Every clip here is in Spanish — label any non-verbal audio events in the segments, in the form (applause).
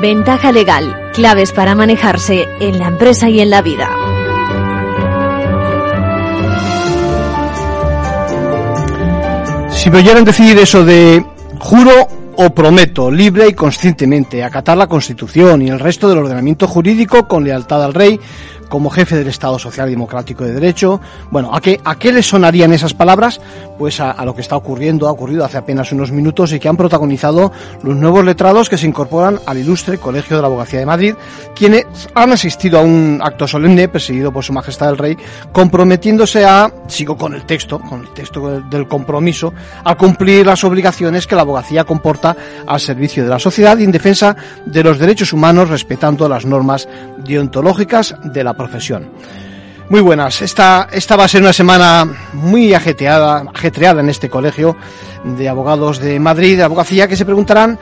Ventaja legal, claves para manejarse en la empresa y en la vida. Si me oyeran decir eso de juro o prometo libre y conscientemente acatar la Constitución y el resto del ordenamiento jurídico con lealtad al rey, como jefe del Estado Social Democrático de Derecho. Bueno, ¿a qué, a qué le sonarían esas palabras? Pues a, lo que está ocurriendo, ha ocurrido hace apenas unos minutos y que han protagonizado los nuevos letrados que se incorporan al ilustre Colegio de la Abogacía de Madrid, quienes han asistido a un acto solemne presidido por Su Majestad el Rey, comprometiéndose a, sigo con el texto, con el texto del compromiso, a cumplir las obligaciones que la abogacía comporta al servicio de la sociedad y en defensa de los derechos humanos respetando las normas deontológicas de la profesión. Muy buenas, esta, esta va a ser una semana muy ajetreada, ajetreada en este colegio de abogados de Madrid, de abogacía, que se preguntarán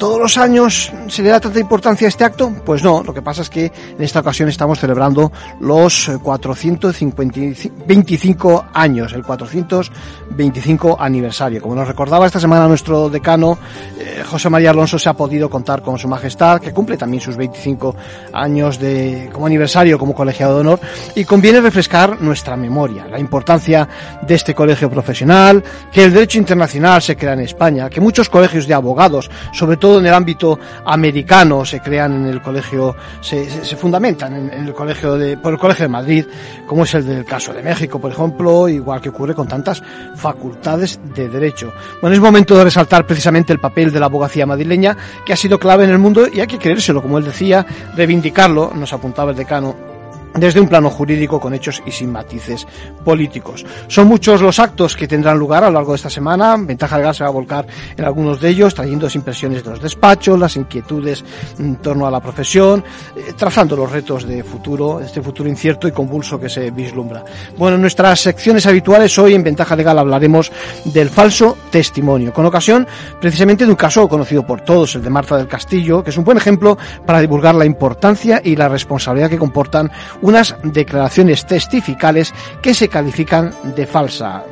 ¿Todos los años se le da tanta importancia a este acto? Pues no, lo que pasa es que en esta ocasión estamos celebrando los 425 años, el 425 aniversario. Como nos recordaba esta semana nuestro decano, eh, José María Alonso se ha podido contar con su majestad, que cumple también sus 25 años de, como aniversario como colegiado de honor, y conviene refrescar nuestra memoria, la importancia de este colegio profesional, que el derecho internacional se crea en España, que muchos colegios de abogados, sobre todo en el ámbito americano se crean en el colegio, se, fundamentan en, el colegio de, por el colegio de Madrid, como es el del caso de México, por ejemplo, igual que ocurre con tantas facultades de derecho. Bueno, es momento de resaltar precisamente el papel de la abogacía madrileña, que ha sido clave en el mundo y hay que creérselo, como él decía, reivindicarlo, nos apuntaba el decano desde un plano jurídico con hechos y sin matices políticos. Son muchos los actos que tendrán lugar a lo largo de esta semana. Ventaja Legal se va a volcar en algunos de ellos, trayendo impresiones de los despachos, las inquietudes en torno a la profesión, eh, trazando los retos de futuro, este futuro incierto y convulso que se vislumbra. Bueno, en nuestras secciones habituales hoy en Ventaja Legal hablaremos del falso testimonio, con ocasión precisamente de un caso conocido por todos, el de Marta del Castillo, que es un buen ejemplo para divulgar la importancia y la responsabilidad que comportan unas declaraciones testificales que se califican de falsa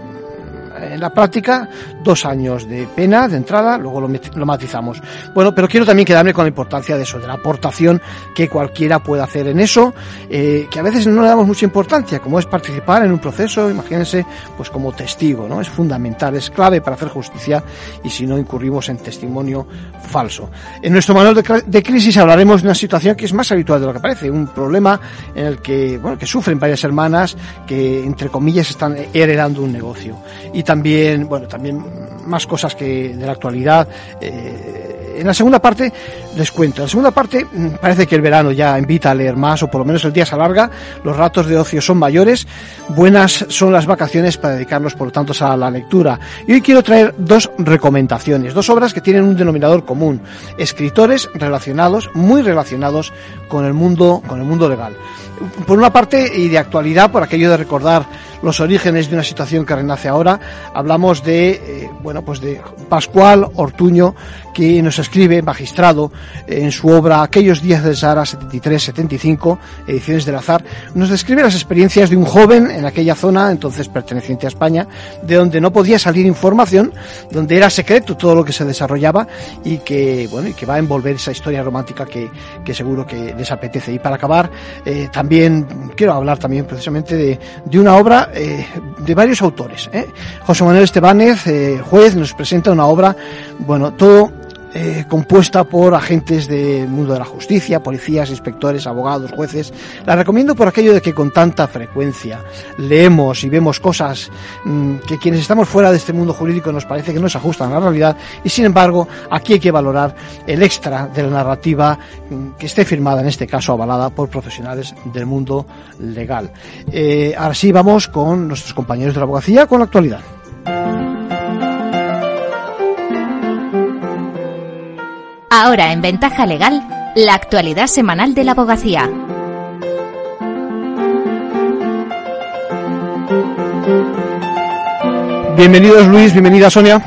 en la práctica dos años de pena de entrada, luego lo, matizamos. Bueno, pero quiero también quedarme con la importancia de eso, de la aportación que cualquiera puede hacer en eso, eh, que a veces no le damos mucha importancia, como es participar en un proceso, imagínense, pues como testigo, ¿no? Es fundamental, es clave para hacer justicia y si no incurrimos en testimonio falso. En nuestro manual de, de crisis hablaremos de una situación que es más habitual de lo que parece, un problema en el que, bueno, que sufren varias hermanas que, entre comillas, están heredando un negocio. También, bueno, también más cosas que de la actualidad. Eh, en la segunda parte les cuento. En la segunda parte mm, parece que el verano ya invita a leer más o por lo menos el día se alarga, los ratos de ocio son mayores, buenas son las vacaciones para dedicarlos por lo tanto a la lectura. Y hoy quiero traer dos recomendaciones, dos obras que tienen un denominador común, escritores relacionados, muy relacionados con el mundo, con el mundo legal por una parte y de actualidad por aquello de recordar los orígenes de una situación que renace ahora. Hablamos de eh, bueno pues de Pascual Ortuño que nos escribe magistrado en su obra Aquellos días de Sara 73-75 ediciones del azar. Nos describe las experiencias de un joven en aquella zona entonces perteneciente a España de donde no podía salir información donde era secreto todo lo que se desarrollaba y que bueno y que va a envolver esa historia romántica que, que seguro que les apetece. Y para acabar eh, también quiero hablar también precisamente de, de una obra eh, de varios autores. ¿eh? José Manuel Estebanez, eh, juez, nos presenta una obra, bueno, todo eh, compuesta por agentes del mundo de la justicia, policías, inspectores, abogados, jueces. La recomiendo por aquello de que con tanta frecuencia leemos y vemos cosas mm, que quienes estamos fuera de este mundo jurídico nos parece que no se ajustan a la realidad y sin embargo aquí hay que valorar el extra de la narrativa mm, que esté firmada en este caso avalada por profesionales del mundo legal. Eh, ahora sí vamos con nuestros compañeros de la abogacía con la actualidad. Ahora en Ventaja Legal, la actualidad semanal de la abogacía. Bienvenidos Luis, bienvenida Sonia.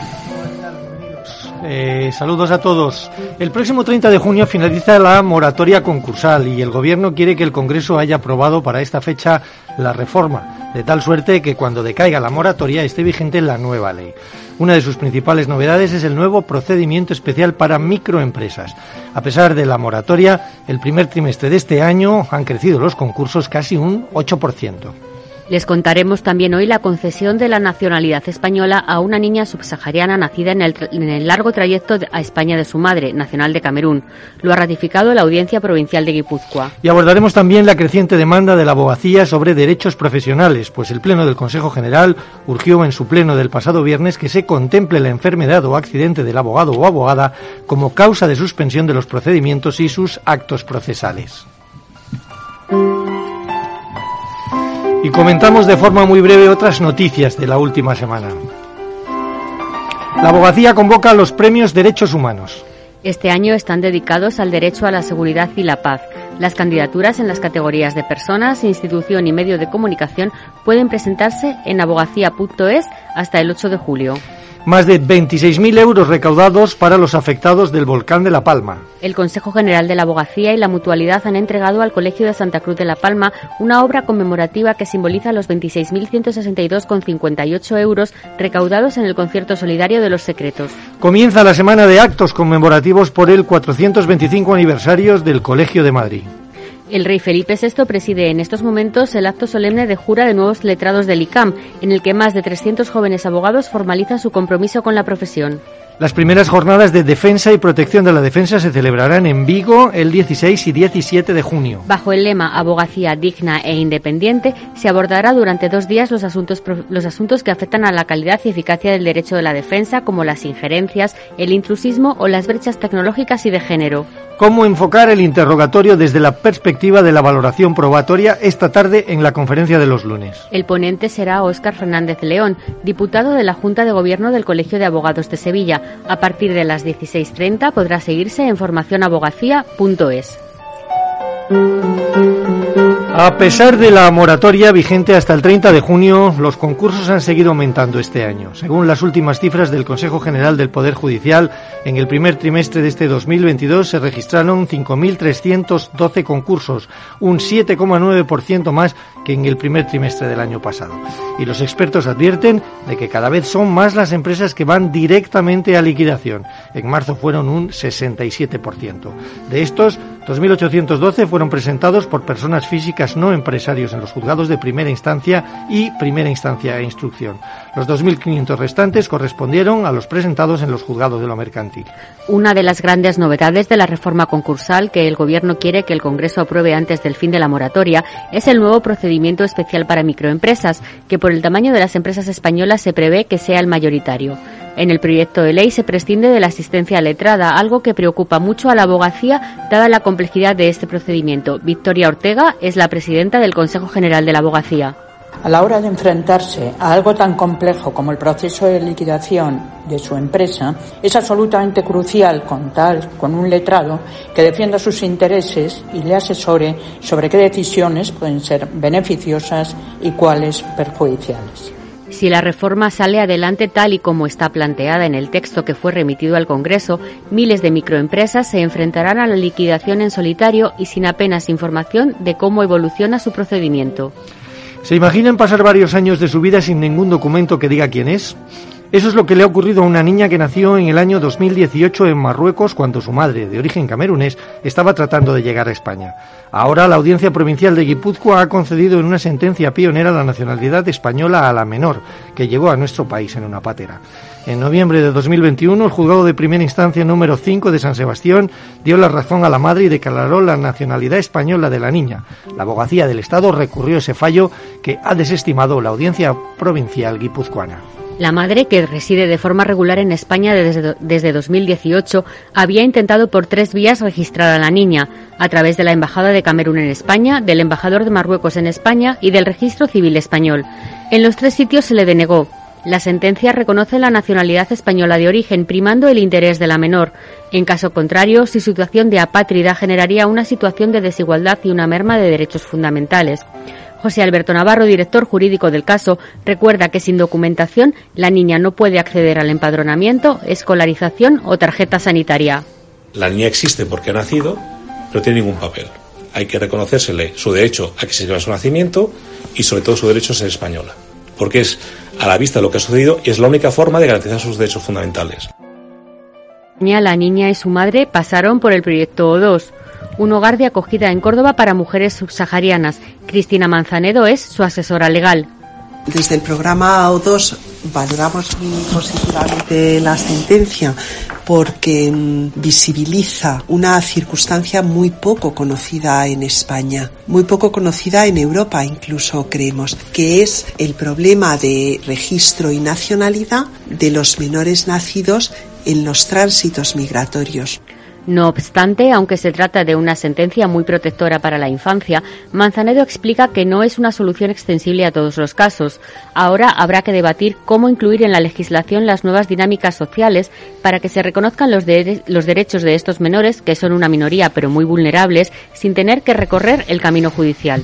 Eh, saludos a todos. El próximo 30 de junio finaliza la moratoria concursal y el Gobierno quiere que el Congreso haya aprobado para esta fecha la reforma, de tal suerte que cuando decaiga la moratoria esté vigente la nueva ley. Una de sus principales novedades es el nuevo procedimiento especial para microempresas. A pesar de la moratoria, el primer trimestre de este año han crecido los concursos casi un 8%. Les contaremos también hoy la concesión de la nacionalidad española a una niña subsahariana nacida en el, largo trayecto a España de su madre, nacional de Camerún. Lo ha ratificado la Audiencia Provincial de Guipúzcoa. Y abordaremos también la creciente demanda de la abogacía sobre derechos profesionales, pues el Pleno del Consejo General urgió en su pleno del pasado viernes que se contemple la enfermedad o accidente del abogado o abogada como causa de suspensión de los procedimientos y sus actos procesales. Y comentamos de forma muy breve otras noticias de la última semana. La abogacía convoca los premios Derechos Humanos. Este año están dedicados al derecho a la seguridad y la paz. Las candidaturas en las categorías de personas, institución y medio de comunicación pueden presentarse en abogacía.es hasta el 8 de julio más de 26.000 euros recaudados para los afectados del volcán de La Palma. El Consejo General de la Abogacía y la Mutualidad han entregado al Colegio de Santa Cruz de La Palma una obra conmemorativa que simboliza los 26.162,58 euros recaudados en el concierto solidario de los secretos. Comienza la semana de actos conmemorativos por el 425 aniversario del Colegio de Madrid. El rey Felipe VI preside en estos momentos el acto solemne de jura de nuevos letrados del ICAM, en el que más de 300 jóvenes abogados formalizan su compromiso con la profesión. Las primeras jornadas de defensa y protección de la defensa se celebrarán en Vigo el 16 y 17 de junio. Bajo el lema Abogacía digna e independiente, se abordará durante dos días los asuntos, los asuntos que afectan a la calidad y eficacia del derecho de la defensa, como las injerencias, el intrusismo o las brechas tecnológicas y de género. ¿Cómo enfocar el interrogatorio desde la perspectiva de la valoración probatoria esta tarde en la conferencia de los lunes? El ponente será Óscar Fernández León, diputado de la Junta de Gobierno del Colegio de Abogados de Sevilla a partir de las 16.30 podrá seguirse en formacionabogacía.es. A pesar de la moratoria vigente hasta el 30 de junio, los concursos han seguido aumentando este año. Según las últimas cifras del Consejo General del Poder Judicial, en el primer trimestre de este 2022 se registraron 5.312 concursos, un 7,9% más que en el primer trimestre del año pasado. Y los expertos advierten de que cada vez son más las empresas que van directamente a liquidación. En marzo fueron un 67%. De estos, 2.812 fueron presentados por personas físicas no empresarios en los juzgados de primera instancia y primera instancia e instrucción. Los 2.500 restantes correspondieron a los presentados en los juzgados de lo mercantil. Una de las grandes novedades de la reforma concursal que el Gobierno quiere que el Congreso apruebe antes del fin de la moratoria es el nuevo procedimiento especial para microempresas, que por el tamaño de las empresas españolas se prevé que sea el mayoritario. En el proyecto de ley se prescinde de la asistencia letrada, algo que preocupa mucho a la abogacía dada la complejidad de este procedimiento. Victoria Ortega es la presidenta del Consejo General de la Abogacía. A la hora de enfrentarse a algo tan complejo como el proceso de liquidación de su empresa, es absolutamente crucial contar con un letrado que defienda sus intereses y le asesore sobre qué decisiones pueden ser beneficiosas y cuáles perjudiciales. Si la reforma sale adelante tal y como está planteada en el texto que fue remitido al Congreso, miles de microempresas se enfrentarán a la liquidación en solitario y sin apenas información de cómo evoluciona su procedimiento. ¿Se imaginan pasar varios años de su vida sin ningún documento que diga quién es? Eso es lo que le ha ocurrido a una niña que nació en el año 2018 en Marruecos cuando su madre, de origen camerunés, estaba tratando de llegar a España. Ahora la Audiencia Provincial de Guipúzcoa ha concedido en una sentencia pionera la nacionalidad española a la menor, que llegó a nuestro país en una patera. En noviembre de 2021, el juzgado de primera instancia número 5 de San Sebastián dio la razón a la madre y declaró la nacionalidad española de la niña. La abogacía del Estado recurrió ese fallo que ha desestimado la Audiencia Provincial Guipuzcoana. La madre, que reside de forma regular en España desde, desde 2018, había intentado por tres vías registrar a la niña, a través de la Embajada de Camerún en España, del embajador de Marruecos en España y del Registro Civil Español. En los tres sitios se le denegó. La sentencia reconoce la nacionalidad española de origen, primando el interés de la menor. En caso contrario, su situación de apátrida generaría una situación de desigualdad y una merma de derechos fundamentales. José Alberto Navarro, director jurídico del caso, recuerda que sin documentación la niña no puede acceder al empadronamiento, escolarización o tarjeta sanitaria. La niña existe porque ha nacido, pero no tiene ningún papel. Hay que reconocérsele su derecho a que se lleve su nacimiento y sobre todo su derecho a ser española. Porque es a la vista de lo que ha sucedido y es la única forma de garantizar sus derechos fundamentales. La niña y su madre pasaron por el proyecto O2, un hogar de acogida en Córdoba para mujeres subsaharianas. Cristina Manzanedo es su asesora legal. Desde el programa O2 valoramos muy positivamente la sentencia porque mm, visibiliza una circunstancia muy poco conocida en España, muy poco conocida en Europa incluso creemos, que es el problema de registro y nacionalidad de los menores nacidos en los tránsitos migratorios. No obstante, aunque se trata de una sentencia muy protectora para la infancia, Manzanedo explica que no es una solución extensible a todos los casos. Ahora habrá que debatir cómo incluir en la legislación las nuevas dinámicas sociales para que se reconozcan los, los derechos de estos menores, que son una minoría pero muy vulnerables, sin tener que recorrer el camino judicial.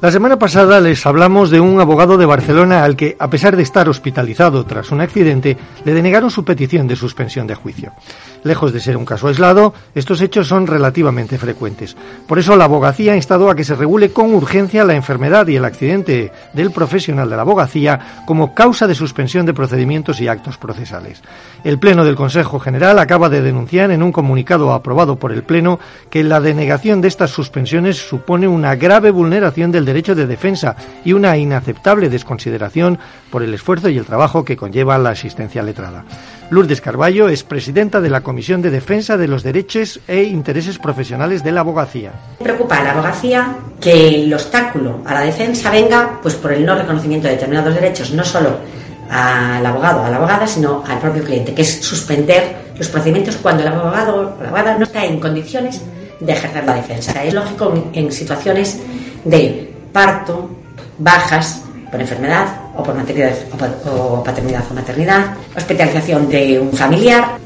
La semana pasada les hablamos de un abogado de Barcelona al que, a pesar de estar hospitalizado tras un accidente, le denegaron su petición de suspensión de juicio. Lejos de ser un caso aislado, estos hechos son relativamente frecuentes. Por eso la abogacía ha instado a que se regule con urgencia la enfermedad y el accidente del profesional de la abogacía como causa de suspensión de procedimientos y actos procesales. El Pleno del Consejo General acaba de denunciar en un comunicado aprobado por el Pleno que la denegación de estas suspensiones supone una grave vulneración del derecho de defensa y una inaceptable desconsideración por el esfuerzo y el trabajo que conlleva la asistencia letrada. Lourdes Carballo es presidenta de la Comisión de Defensa de los Derechos e Intereses Profesionales de la Abogacía. Preocupa a la abogacía que el obstáculo a la defensa venga pues por el no reconocimiento de determinados derechos, no solo al abogado o a la abogada, sino al propio cliente, que es suspender los procedimientos cuando el abogado o la abogada no está en condiciones de ejercer la defensa. Es lógico en situaciones de parto, bajas por enfermedad o por maternidad o paternidad o maternidad, hospitalización de un familiar.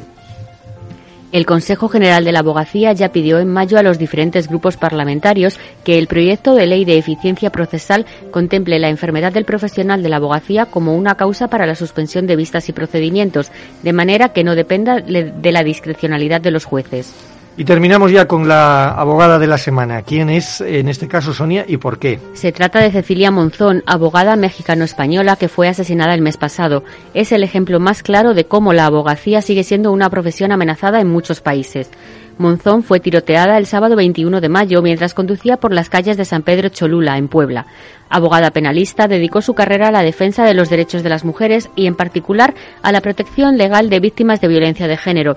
El Consejo General de la Abogacía ya pidió en mayo a los diferentes grupos parlamentarios que el proyecto de ley de eficiencia procesal contemple la enfermedad del profesional de la abogacía como una causa para la suspensión de vistas y procedimientos, de manera que no dependa de la discrecionalidad de los jueces. Y terminamos ya con la abogada de la semana. ¿Quién es, en este caso, Sonia, y por qué? Se trata de Cecilia Monzón, abogada mexicano-española que fue asesinada el mes pasado. Es el ejemplo más claro de cómo la abogacía sigue siendo una profesión amenazada en muchos países. Monzón fue tiroteada el sábado 21 de mayo mientras conducía por las calles de San Pedro Cholula, en Puebla. Abogada penalista, dedicó su carrera a la defensa de los derechos de las mujeres y, en particular, a la protección legal de víctimas de violencia de género.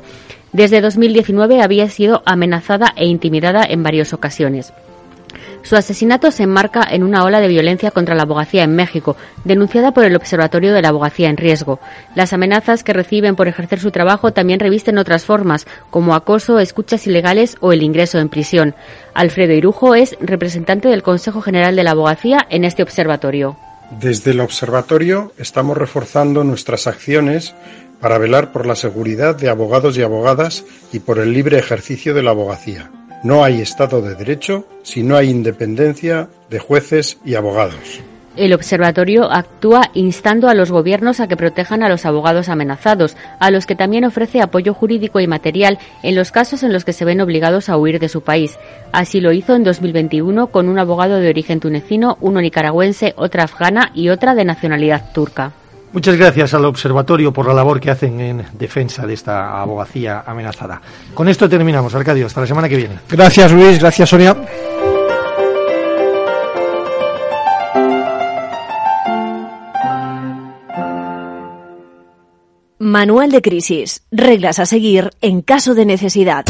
Desde 2019 había sido amenazada e intimidada en varias ocasiones. Su asesinato se enmarca en una ola de violencia contra la abogacía en México, denunciada por el Observatorio de la Abogacía en Riesgo. Las amenazas que reciben por ejercer su trabajo también revisten otras formas, como acoso, escuchas ilegales o el ingreso en prisión. Alfredo Irujo es representante del Consejo General de la Abogacía en este observatorio. Desde el observatorio estamos reforzando nuestras acciones para velar por la seguridad de abogados y abogadas y por el libre ejercicio de la abogacía. No hay Estado de Derecho si no hay independencia de jueces y abogados. El observatorio actúa instando a los gobiernos a que protejan a los abogados amenazados, a los que también ofrece apoyo jurídico y material en los casos en los que se ven obligados a huir de su país. Así lo hizo en 2021 con un abogado de origen tunecino, uno nicaragüense, otra afgana y otra de nacionalidad turca. Muchas gracias al Observatorio por la labor que hacen en defensa de esta abogacía amenazada. Con esto terminamos, Arcadio. Hasta la semana que viene. Gracias, Luis. Gracias, Sonia. Manual de crisis. Reglas a seguir en caso de necesidad.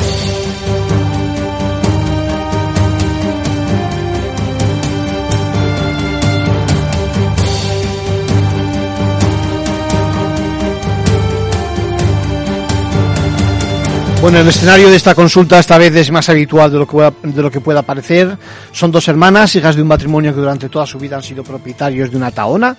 Bueno, el escenario de esta consulta esta vez es más habitual de lo, que pueda, de lo que pueda parecer. Son dos hermanas, hijas de un matrimonio que durante toda su vida han sido propietarios de una taona,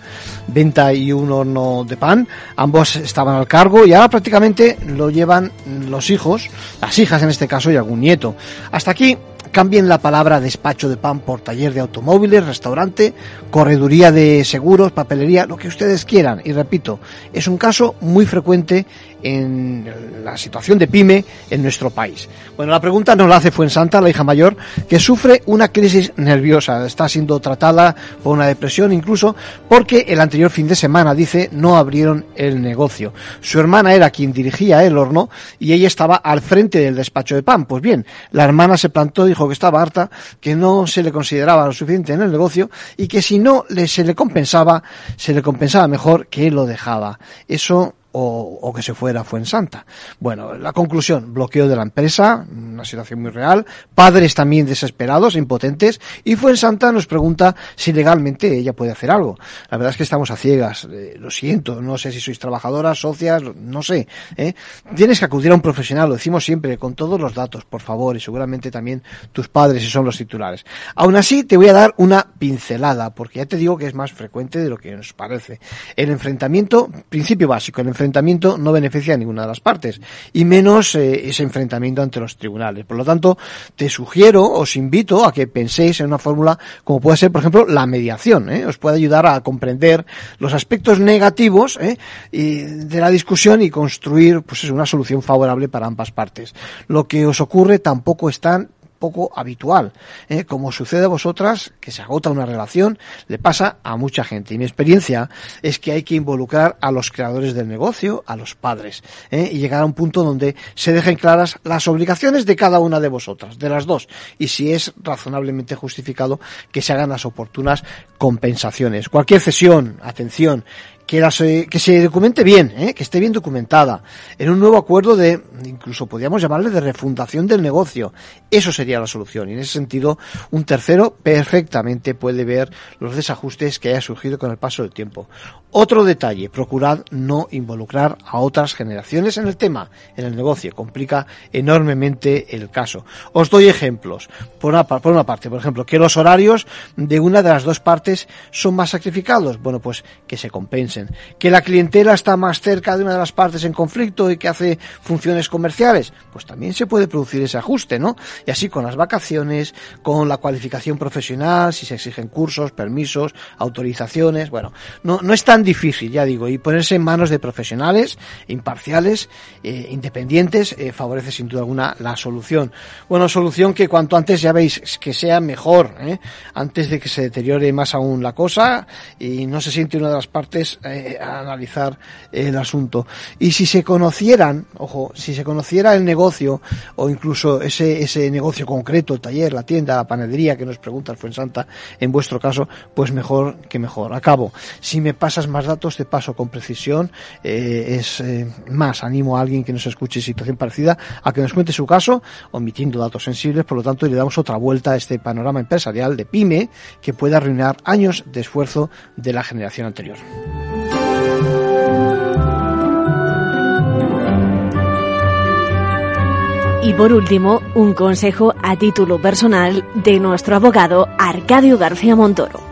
venta y un horno de pan. Ambos estaban al cargo y ahora prácticamente lo llevan los hijos, las hijas en este caso y algún nieto. Hasta aquí cambien la palabra despacho de pan por taller de automóviles, restaurante, correduría de seguros, papelería, lo que ustedes quieran. Y repito, es un caso muy frecuente en la situación de pyme en nuestro país. Bueno, la pregunta nos la hace Fuensanta, la hija mayor, que sufre una crisis nerviosa. Está siendo tratada por una depresión incluso porque el anterior fin de semana, dice, no abrieron el negocio. Su hermana era quien dirigía el horno y ella estaba al frente del despacho de pan. Pues bien, la hermana se plantó, dijo que estaba harta, que no se le consideraba lo suficiente en el negocio y que si no le, se le compensaba, se le compensaba mejor que lo dejaba. Eso o, que se fuera fue en Santa. Bueno, la conclusión, bloqueo de la empresa, una situación muy real, padres también desesperados, impotentes, y fue en Santa nos pregunta si legalmente ella puede hacer algo. La verdad es que estamos a ciegas, eh, lo siento, no sé si sois trabajadoras, socias, no sé. ¿eh? Tienes que acudir a un profesional, lo decimos siempre, con todos los datos, por favor, y seguramente también tus padres si son los titulares. Aún así, te voy a dar una pincelada, porque ya te digo que es más frecuente de lo que nos parece. El enfrentamiento, principio básico, el enfrentamiento no beneficia a ninguna de las partes, y menos eh, ese enfrentamiento ante los tribunales. Por lo tanto, te sugiero, os invito a que penséis en una fórmula como puede ser, por ejemplo, la mediación. ¿eh? Os puede ayudar a comprender los aspectos negativos ¿eh? de la discusión y construir pues, una solución favorable para ambas partes. Lo que os ocurre tampoco es tan poco habitual. ¿eh? Como sucede a vosotras, que se agota una relación, le pasa a mucha gente. Y mi experiencia es que hay que involucrar a los creadores del negocio, a los padres, ¿eh? y llegar a un punto donde se dejen claras las obligaciones de cada una de vosotras, de las dos, y si es razonablemente justificado que se hagan las oportunas compensaciones. Cualquier cesión, atención, que, que se documente bien, ¿eh? que esté bien documentada, en un nuevo acuerdo de, incluso podríamos llamarle de refundación del negocio. Eso sería la solución. Y en ese sentido, un tercero perfectamente puede ver los desajustes que haya surgido con el paso del tiempo. Otro detalle, procurad no involucrar a otras generaciones en el tema, en el negocio. Complica enormemente el caso. Os doy ejemplos. Por una, por una parte, por ejemplo, que los horarios de una de las dos partes son más sacrificados. Bueno, pues que se compense que la clientela está más cerca de una de las partes en conflicto y que hace funciones comerciales, pues también se puede producir ese ajuste, ¿no? Y así con las vacaciones, con la cualificación profesional, si se exigen cursos, permisos, autorizaciones, bueno, no, no es tan difícil, ya digo, y ponerse en manos de profesionales, imparciales, eh, independientes, eh, favorece sin duda alguna la solución. Bueno, solución que cuanto antes ya veis que sea mejor, ¿eh? antes de que se deteriore más aún la cosa y no se siente una de las partes eh, analizar el asunto. Y si se conocieran, ojo, si se conociera el negocio o incluso ese, ese negocio concreto, el taller, la tienda, la panadería que nos pregunta el Fuensanta, en vuestro caso, pues mejor que mejor. Acabo. Si me pasas más datos, te paso con precisión. Eh, es eh, más, animo a alguien que nos escuche situación parecida a que nos cuente su caso, omitiendo datos sensibles, por lo tanto, le damos otra vuelta a este panorama empresarial de pyme que puede arruinar años de esfuerzo de la generación anterior. Y por último, un consejo a título personal de nuestro abogado Arcadio García Montoro.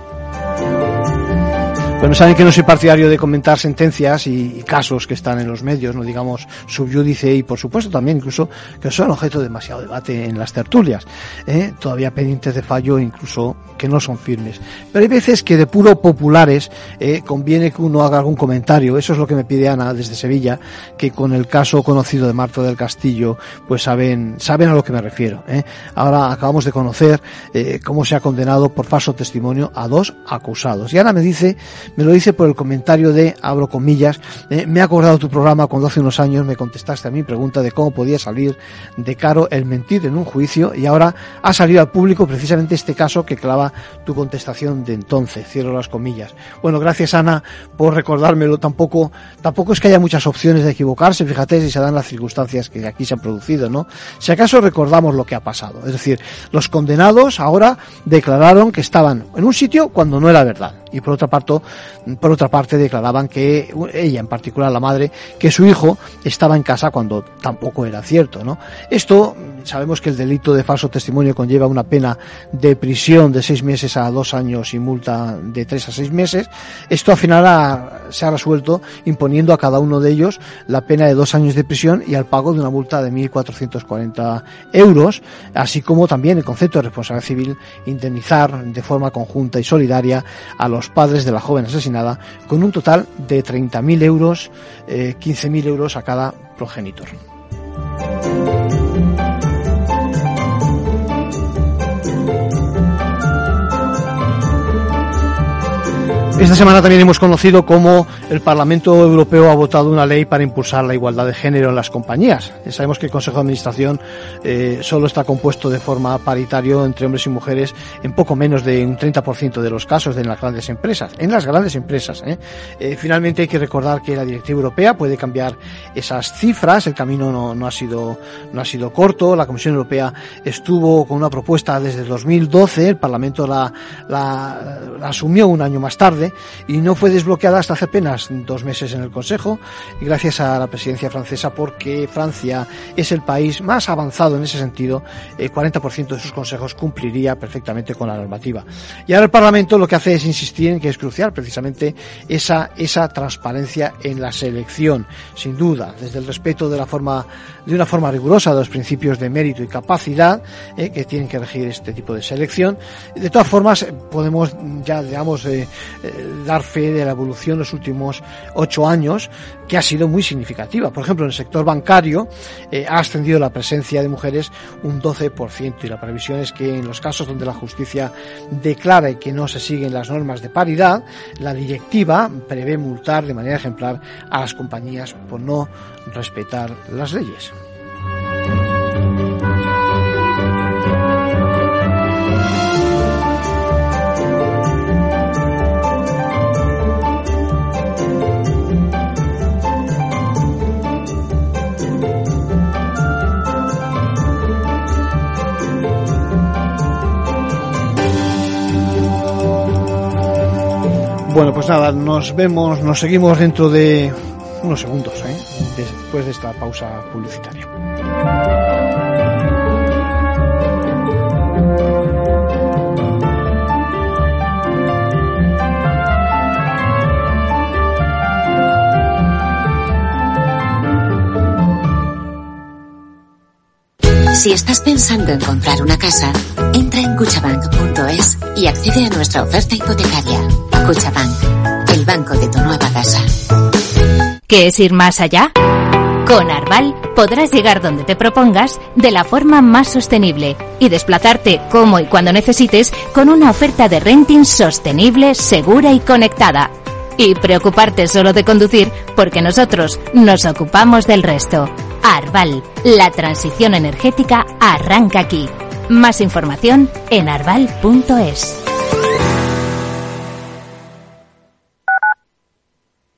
Bueno, saben que no soy partidario de comentar sentencias y, casos que están en los medios, no digamos subyúdice y por supuesto también incluso que son objeto de demasiado debate en las tertulias, ¿eh? todavía pendientes de fallo incluso que no son firmes. Pero hay veces que de puro populares eh, conviene que uno haga algún comentario, eso es lo que me pide Ana desde Sevilla, que con el caso conocido de Marta del Castillo, pues saben, saben a lo que me refiero. ¿eh? Ahora acabamos de conocer eh, cómo se ha condenado por falso testimonio a dos acusados. Y Ana me dice, me lo dice por el comentario de, abro comillas, eh, me ha acordado tu programa cuando hace unos años me contestaste a mi pregunta de cómo podía salir de caro el mentir en un juicio y ahora ha salido al público precisamente este caso que clava tu contestación de entonces, cierro las comillas. Bueno, gracias Ana por recordármelo, tampoco, tampoco es que haya muchas opciones de equivocarse, fíjate si se dan las circunstancias que aquí se han producido, ¿no? Si acaso recordamos lo que ha pasado, es decir, los condenados ahora declararon que estaban en un sitio cuando no era verdad y por otra parte, por otra parte declaraban que ella en particular la madre que su hijo estaba en casa cuando tampoco era cierto, ¿no? Esto sabemos que el delito de falso testimonio conlleva una pena de prisión de seis meses a dos años y multa de tres a seis meses. Esto al final se ha resuelto imponiendo a cada uno de ellos la pena de dos años de prisión y al pago de una multa de 1.440 euros, así como también el concepto de responsabilidad civil indemnizar de forma conjunta y solidaria a los padres de la joven asesinada con un total de 30.000 euros, eh, 15.000 euros a cada progenitor. Esta semana también hemos conocido cómo el Parlamento Europeo ha votado una ley para impulsar la igualdad de género en las compañías. sabemos que el Consejo de Administración eh, solo está compuesto de forma paritario entre hombres y mujeres en poco menos de un 30% de los casos de las grandes empresas. En las grandes empresas. ¿eh? Eh, finalmente hay que recordar que la directiva europea puede cambiar esas cifras. El camino no, no, ha sido no ha sido corto. La Comisión Europea estuvo con una propuesta desde 2012. El Parlamento la, la, la asumió un año más tarde y no fue desbloqueada hasta hace apenas dos meses en el Consejo gracias a la presidencia francesa porque Francia es el país más avanzado en ese sentido, el 40% de sus consejos cumpliría perfectamente con la normativa. Y ahora el Parlamento lo que hace es insistir en que es crucial precisamente esa, esa transparencia en la selección, sin duda, desde el respeto de la forma, de una forma rigurosa de los principios de mérito y capacidad eh, que tienen que regir este tipo de selección. De todas formas, podemos ya, digamos, eh, dar fe de la evolución en los últimos ocho años, que ha sido muy significativa. Por ejemplo, en el sector bancario eh, ha ascendido la presencia de mujeres un 12% y la previsión es que en los casos donde la justicia declara que no se siguen las normas de paridad, la directiva prevé multar de manera ejemplar a las compañías por no respetar las leyes. Bueno, pues nada, nos vemos, nos seguimos dentro de unos segundos, ¿eh? después de esta pausa publicitaria. Si estás pensando en comprar una casa, entra en cuchabank.es y accede a nuestra oferta hipotecaria. Cuchabank, el banco de tu nueva casa. ¿Qué es ir más allá? Con Arval podrás llegar donde te propongas de la forma más sostenible y desplazarte como y cuando necesites con una oferta de renting sostenible, segura y conectada. Y preocuparte solo de conducir porque nosotros nos ocupamos del resto. Arval, la transición energética arranca aquí. Más información en arval.es.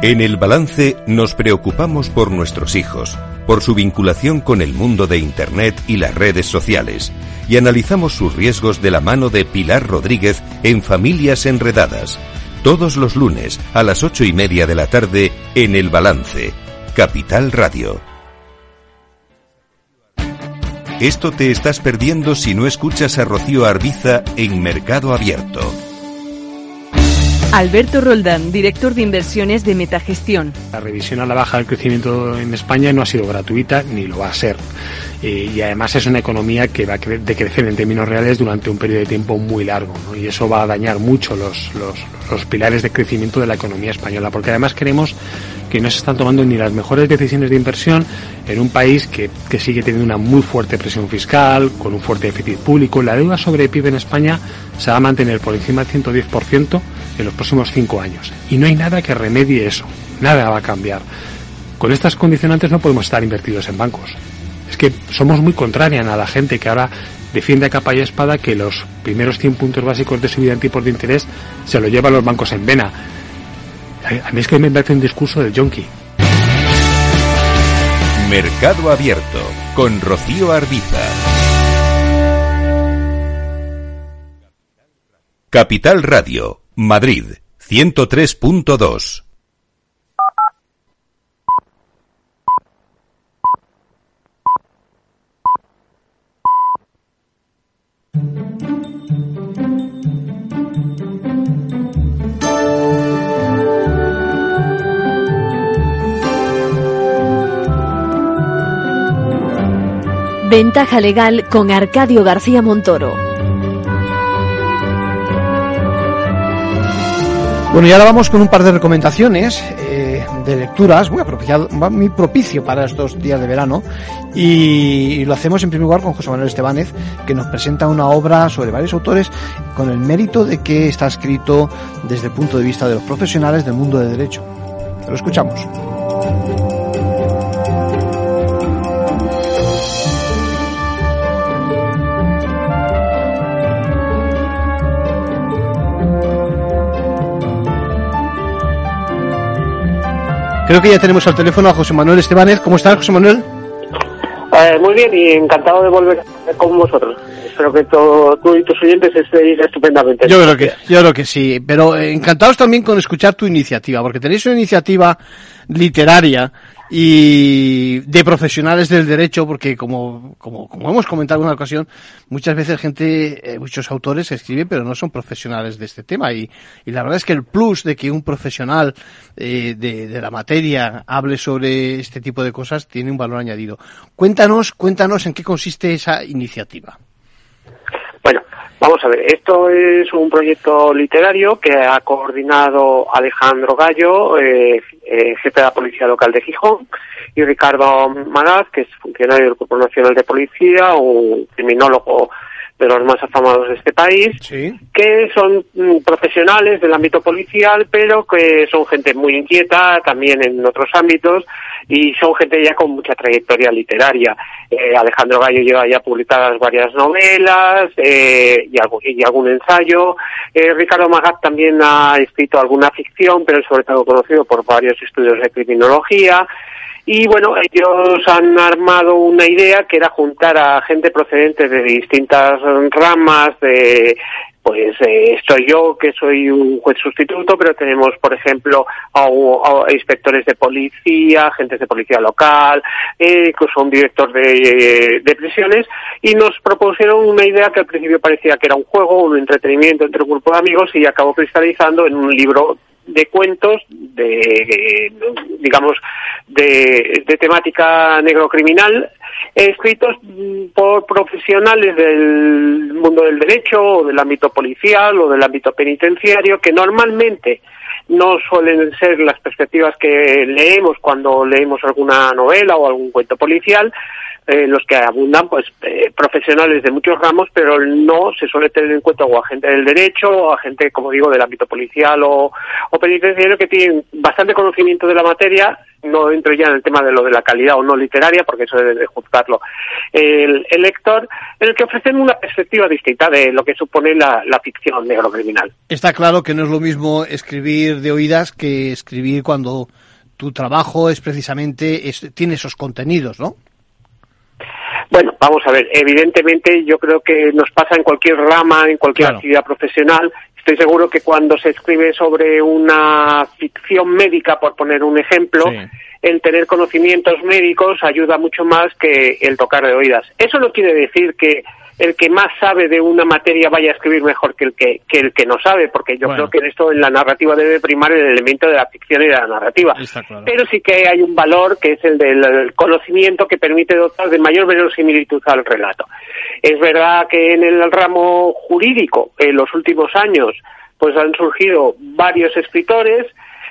En el balance nos preocupamos por nuestros hijos, por su vinculación con el mundo de Internet y las redes sociales, y analizamos sus riesgos de la mano de Pilar Rodríguez en Familias Enredadas, todos los lunes a las ocho y media de la tarde en el balance, Capital Radio. Esto te estás perdiendo si no escuchas a Rocío Arbiza en Mercado Abierto. Alberto Roldán, director de inversiones de Metagestión. La revisión a la baja del crecimiento en España no ha sido gratuita ni lo va a ser. Eh, y además es una economía que va a decrecer en términos reales durante un periodo de tiempo muy largo. Y eso va a dañar mucho los, pilares de crecimiento de la economía española. Porque además queremos que no se están tomando ni las mejores decisiones de inversión en un país que, que, sigue teniendo una muy fuerte presión fiscal, con un fuerte déficit público. La deuda sobre PIB en España se va a mantener por encima del 110% en los próximos cinco años. Y no hay nada que remedie eso. Nada va a cambiar. Con estas condicionantes no podemos estar invertidos en bancos. Es que somos muy contrarian a la gente que ahora defiende a capa y espada que los primeros 100 puntos básicos de subida en tipos de interés se lo llevan los bancos en vena. A mí es que me parece un discurso del yonki. Mercado Abierto con Rocío Arbiza. Capital Radio, Madrid, 103.2. Ventaja legal con Arcadio García Montoro. Bueno, y ahora vamos con un par de recomendaciones eh, de lecturas, muy, apropiado, muy propicio para estos días de verano. Y, lo hacemos en primer lugar con José Manuel Estebanez, que nos presenta una obra sobre varios autores con el mérito de que está escrito desde el punto de vista de los profesionales del mundo del derecho. Lo escuchamos. Creo que ya tenemos al teléfono a José Manuel Estebanez. ¿Cómo estás, José Manuel? Eh, muy bien y encantado de volver con vosotros. Espero que todo, tú y tus oyentes estéis estupendamente. Yo creo que, yo creo que sí, pero encantados también con escuchar tu iniciativa, porque tenéis una iniciativa literaria y de profesionales del derecho, porque como, como, como hemos comentado en una ocasión, muchas veces gente, eh, muchos autores escriben, pero no son profesionales de este tema. Y, y la verdad es que el plus de que un profesional eh, de, de, la materia hable sobre este tipo de cosas tiene un valor añadido. Cuéntanos, cuéntanos en qué consiste esa iniciativa. Vamos a ver, esto es un proyecto literario que ha coordinado Alejandro Gallo, eh, eh, jefe de la Policía Local de Gijón, y Ricardo Magaz, que es funcionario del Cuerpo Nacional de Policía, un criminólogo de los más afamados de este país, que son mm, profesionales del ámbito policial, pero que son gente muy inquieta también en otros ámbitos y son gente ya con mucha trayectoria literaria. Eh, Alejandro Gallo lleva ya publicadas varias novelas eh, y, algún, ensayo. Eh, Ricardo Magat también ha escrito alguna ficción, pero sobre todo conocido por varios estudios de criminología. Y bueno, ellos han armado una idea que era juntar a gente procedente de distintas ramas de pues eh, estoy yo que soy un juez sustituto, pero tenemos, por ejemplo, a, inspectores de policía, agentes de policía local, eh, incluso un director de, de, prisiones, y nos propusieron una idea que al principio parecía que era un juego, un entretenimiento entre un grupo de amigos, y acabó cristalizando en un libro de cuentos de, digamos, de, de temática negro-criminal, escritos por profesionales del mundo del derecho o del ámbito policial o del ámbito penitenciario que normalmente no suelen ser las perspectivas que leemos cuando leemos alguna novela o algún cuento policial, eh, los que abundan pues eh, profesionales de muchos ramos, pero no se suele tener en cuenta o a gente del derecho o a gente, como digo, del ámbito policial o, penitenciario que tienen bastante conocimiento de la materia. No entro ya en el tema de lo de la calidad o no literaria, porque eso debe de juzgarlo el, el lector, en el que ofrecen una perspectiva distinta de lo que supone la, la ficción negro-criminal. Está claro que no es lo mismo escribir de oídas que escribir cuando tu trabajo es precisamente, es, tiene esos contenidos, ¿no? Bueno, vamos a ver, evidentemente yo creo que nos pasa en cualquier rama, en cualquier claro. actividad profesional. Estoy seguro que cuando se escribe sobre una ficción médica, por poner un ejemplo, sí. el tener conocimientos médicos ayuda mucho más que el tocar de oídas. Eso no quiere decir que el que más sabe de una materia vaya a escribir mejor que el que, que el que no sabe, porque yo bueno. creo que en esto en la narrativa debe primar el elemento de la ficción y de la narrativa. Claro. Pero sí que hay un valor que es el del conocimiento que permite dotar de mayor verosimilitud al relato. Es verdad que en el ramo jurídico, en los últimos años, pues han surgido varios escritores,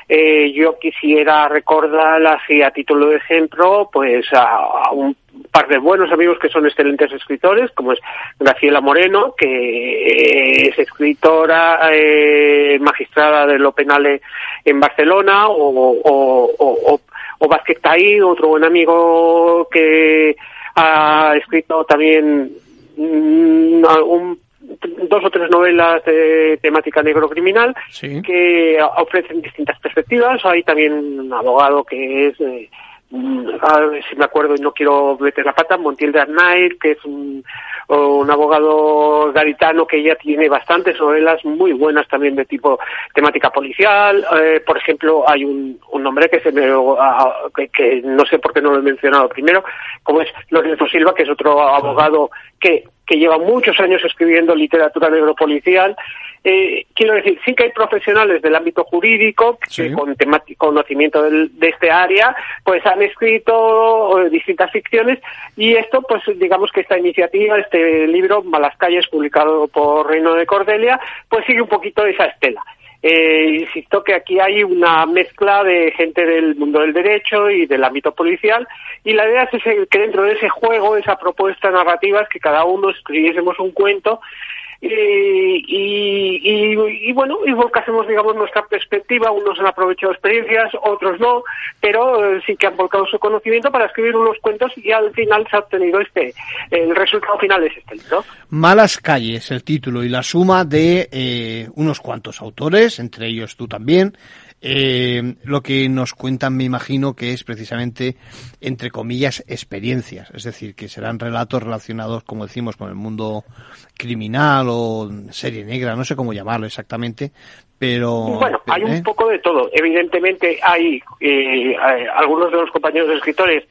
eh, yo quisiera recordar así a título de ejemplo, pues a, a un par de buenos amigos que son excelentes escritores, como es Graciela Moreno, que es escritora eh, magistrada de lo penal en Barcelona, o, o, o, o Vázquez Taí, otro buen amigo que ha escrito también mm, un dos o tres novelas de temática negro-criminal que ofrecen distintas perspectivas. Hay también un abogado que es, eh, a ver si me acuerdo y no quiero meter la pata, Montiel de que es un, un abogado garitano que ya tiene bastantes novelas muy buenas también de tipo temática policial. Eh, por ejemplo, hay un, un nombre que se me que, que, no sé por qué no lo he mencionado primero, como es Lorenzo Silva, que es otro abogado que que lleva muchos años escribiendo literatura negro-policial. Eh, quiero decir, sí que hay profesionales del ámbito jurídico que con conocimiento del, de este área, pues han escrito eh, distintas ficciones y esto, pues digamos que esta iniciativa, este libro, Malas Calles, publicado por Reino de Cordelia, pues sigue un poquito esa estela. Eh, insisto que aquí hay una mezcla de gente del mundo del derecho y del ámbito policial y la idea es que dentro de ese juego, esa propuesta narrativa es que cada uno escribiésemos un cuento y, y, y, bueno, y volcásemos, digamos, nuestra perspectiva. Unos han aprovechado experiencias, otros no, pero eh, sí que han volcado su conocimiento para escribir unos cuentos y al final se ha obtenido este. El resultado final es este ¿no? Malas calles, el título y la suma de eh, unos cuantos autores, entre ellos tú también, eh, lo que nos cuentan, me imagino, que es precisamente, entre comillas, experiencias. Es decir, que serán relatos relacionados, como decimos, con el mundo criminal o serie negra, no sé cómo llamarlo exactamente, pero... Bueno, hay un ¿eh? poco de todo. Evidentemente hay eh, algunos de los compañeros escritores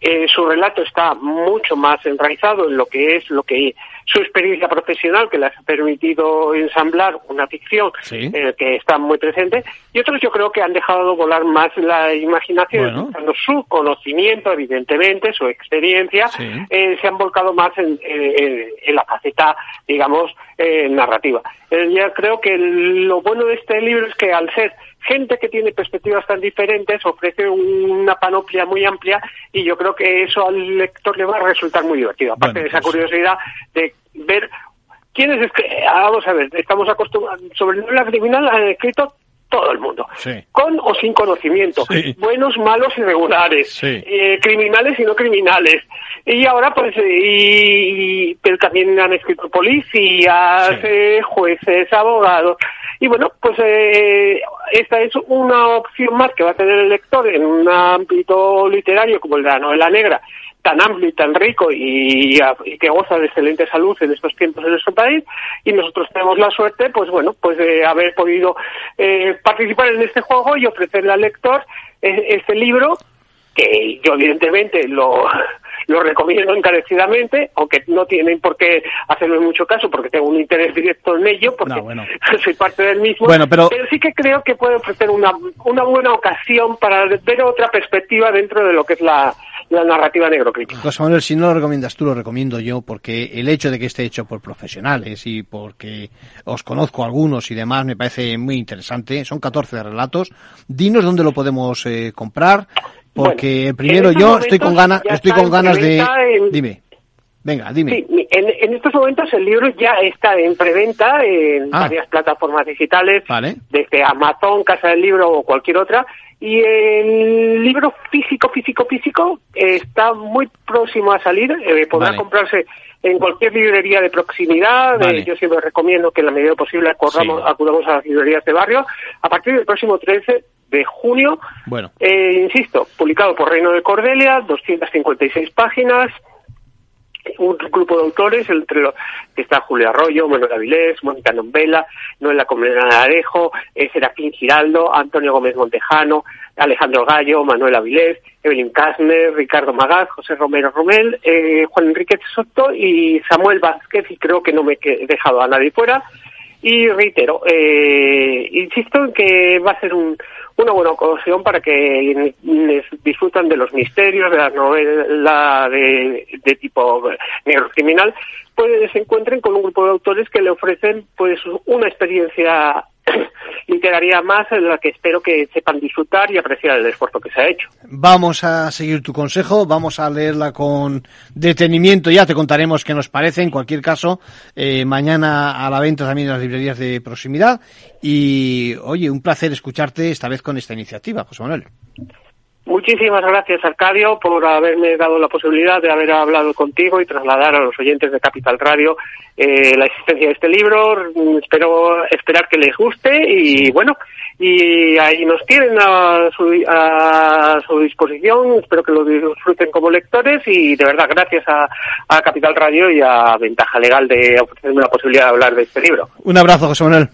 eh, su relato está mucho más enraizado en lo que es lo que su experiencia profesional que les ha permitido ensamblar una ficción eh, que está muy presente y otros yo creo que han dejado volar más la imaginación bueno. su conocimiento evidentemente su experiencia eh, se han volcado más en, en la faceta digamos narrativa yo creo que lo bueno de este libro es que al ser gente que tiene perspectivas tan diferentes ofrece una panoplia muy amplia y yo creo que eso al lector le va a resultar muy divertido. Aparte de esa pues curiosidad de ver quiénes es que, vamos a ver, estamos acostumbrados, sobre novela criminal han escrito todo el mundo, con o sin conocimiento, buenos, malos y regulares, eh, criminales y no criminales. Y ahora, pues, y, pero también han escrito policías, eh, jueces, abogados. Y bueno, pues eh, esta es una opción más que va a tener el lector en un ámbito literario como el de la novela negra, tan amplio y tan rico y, que goza de excelente salud en estos tiempos en nuestro país y nosotros tenemos la suerte pues bueno pues de haber podido eh, participar en este juego y ofrecerle al lector eh, este libro que yo evidentemente lo, (laughs) lo recomiendo encarecidamente, aunque no tienen por qué hacerlo en mucho caso porque tengo un interés directo en ello, porque (laughs) soy parte del mismo, pero... sí que creo que puede ofrecer una, una buena ocasión para ver otra perspectiva dentro de lo que es la, la narrativa negrocrítica. José Manuel, si no lo recomiendas tú, lo recomiendo yo, porque el hecho de que esté hecho por profesionales y porque os conozco algunos y demás me parece muy interesante. Son 14 relatos. Dinos dónde lo podemos eh, comprar, porque primero yo estoy con ganas, estoy con ganas de... Dime. Venga, dime. Sí, en, estos momentos el libro ya está en preventa en ah. varias plataformas digitales, desde Amazon, Casa del Libro o cualquier otra. Y el libro físico, físico, físico está muy próximo a salir. Eh, podrá comprarse en cualquier librería de proximidad. Eh, yo siempre recomiendo que en la medida posible acordamos, acudamos a las librerías de barrio. A partir del próximo 13 de junio, bueno. Eh, insisto, publicado por Reino de Cordelia, 256 páginas, un grupo de autores, entre los que está Julio Arroyo, Manuel Avilés, Mónica Nombela, Noela Comena Arejo, eh, Serafín Giraldo, Antonio Gómez Montejano, Alejandro Gallo, Manuel Avilés, Evelyn Kasner, Ricardo Magaz, José Romero Romel, eh, Juan Enrique Soto y Samuel Vázquez, y creo que no me he dejado a nadie fuera. Y reitero, eh, insisto en que va a ser un, una buena ocasión para que disfrutan de los misterios, de la novela de, de tipo negro criminal, pues se encuentren con un grupo de autores que le ofrecen pues una experiencia literaria más en la que espero que sepan disfrutar y apreciar el esfuerzo que se ha hecho. Vamos a seguir tu consejo, vamos a leerla con detenimiento, ya te contaremos qué nos parece, en cualquier caso, eh, mañana a la venta también en las librerías de proximidad y, oye, un placer escucharte esta vez con esta iniciativa, José Manuel. Muchísimas gracias, Arcadio, por haberme dado la posibilidad de haber hablado contigo y trasladar a los oyentes de Capital Radio eh, la existencia de este libro. Espero esperar que les guste y bueno, y ahí nos tienen a su, a su disposición. Espero que lo disfruten como lectores y de verdad gracias a, a Capital Radio y a Ventaja Legal de ofrecerme la posibilidad de hablar de este libro. Un abrazo, José Manuel.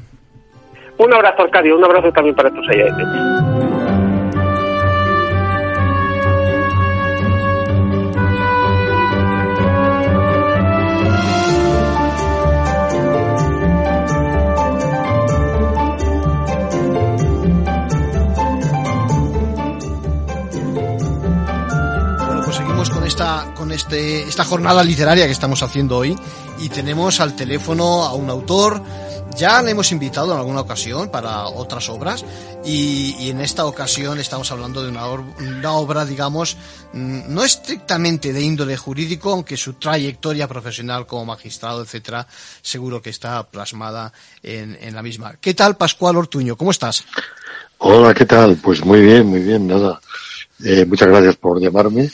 Un abrazo, Arcadio. Un abrazo también para tus oyentes. Esta, con este, esta jornada literaria que estamos haciendo hoy y tenemos al teléfono a un autor. Ya le hemos invitado en alguna ocasión para otras obras y, en esta ocasión estamos hablando de una, una, obra, digamos, mm, no estrictamente de índole jurídico, aunque su trayectoria profesional como magistrado, etcétera, seguro que está plasmada en, en la misma. ¿Qué tal, Pascual Ortuño? ¿Cómo estás? Hola, ¿qué tal? Pues muy bien, muy bien, nada. Eh, muchas gracias por llamarme.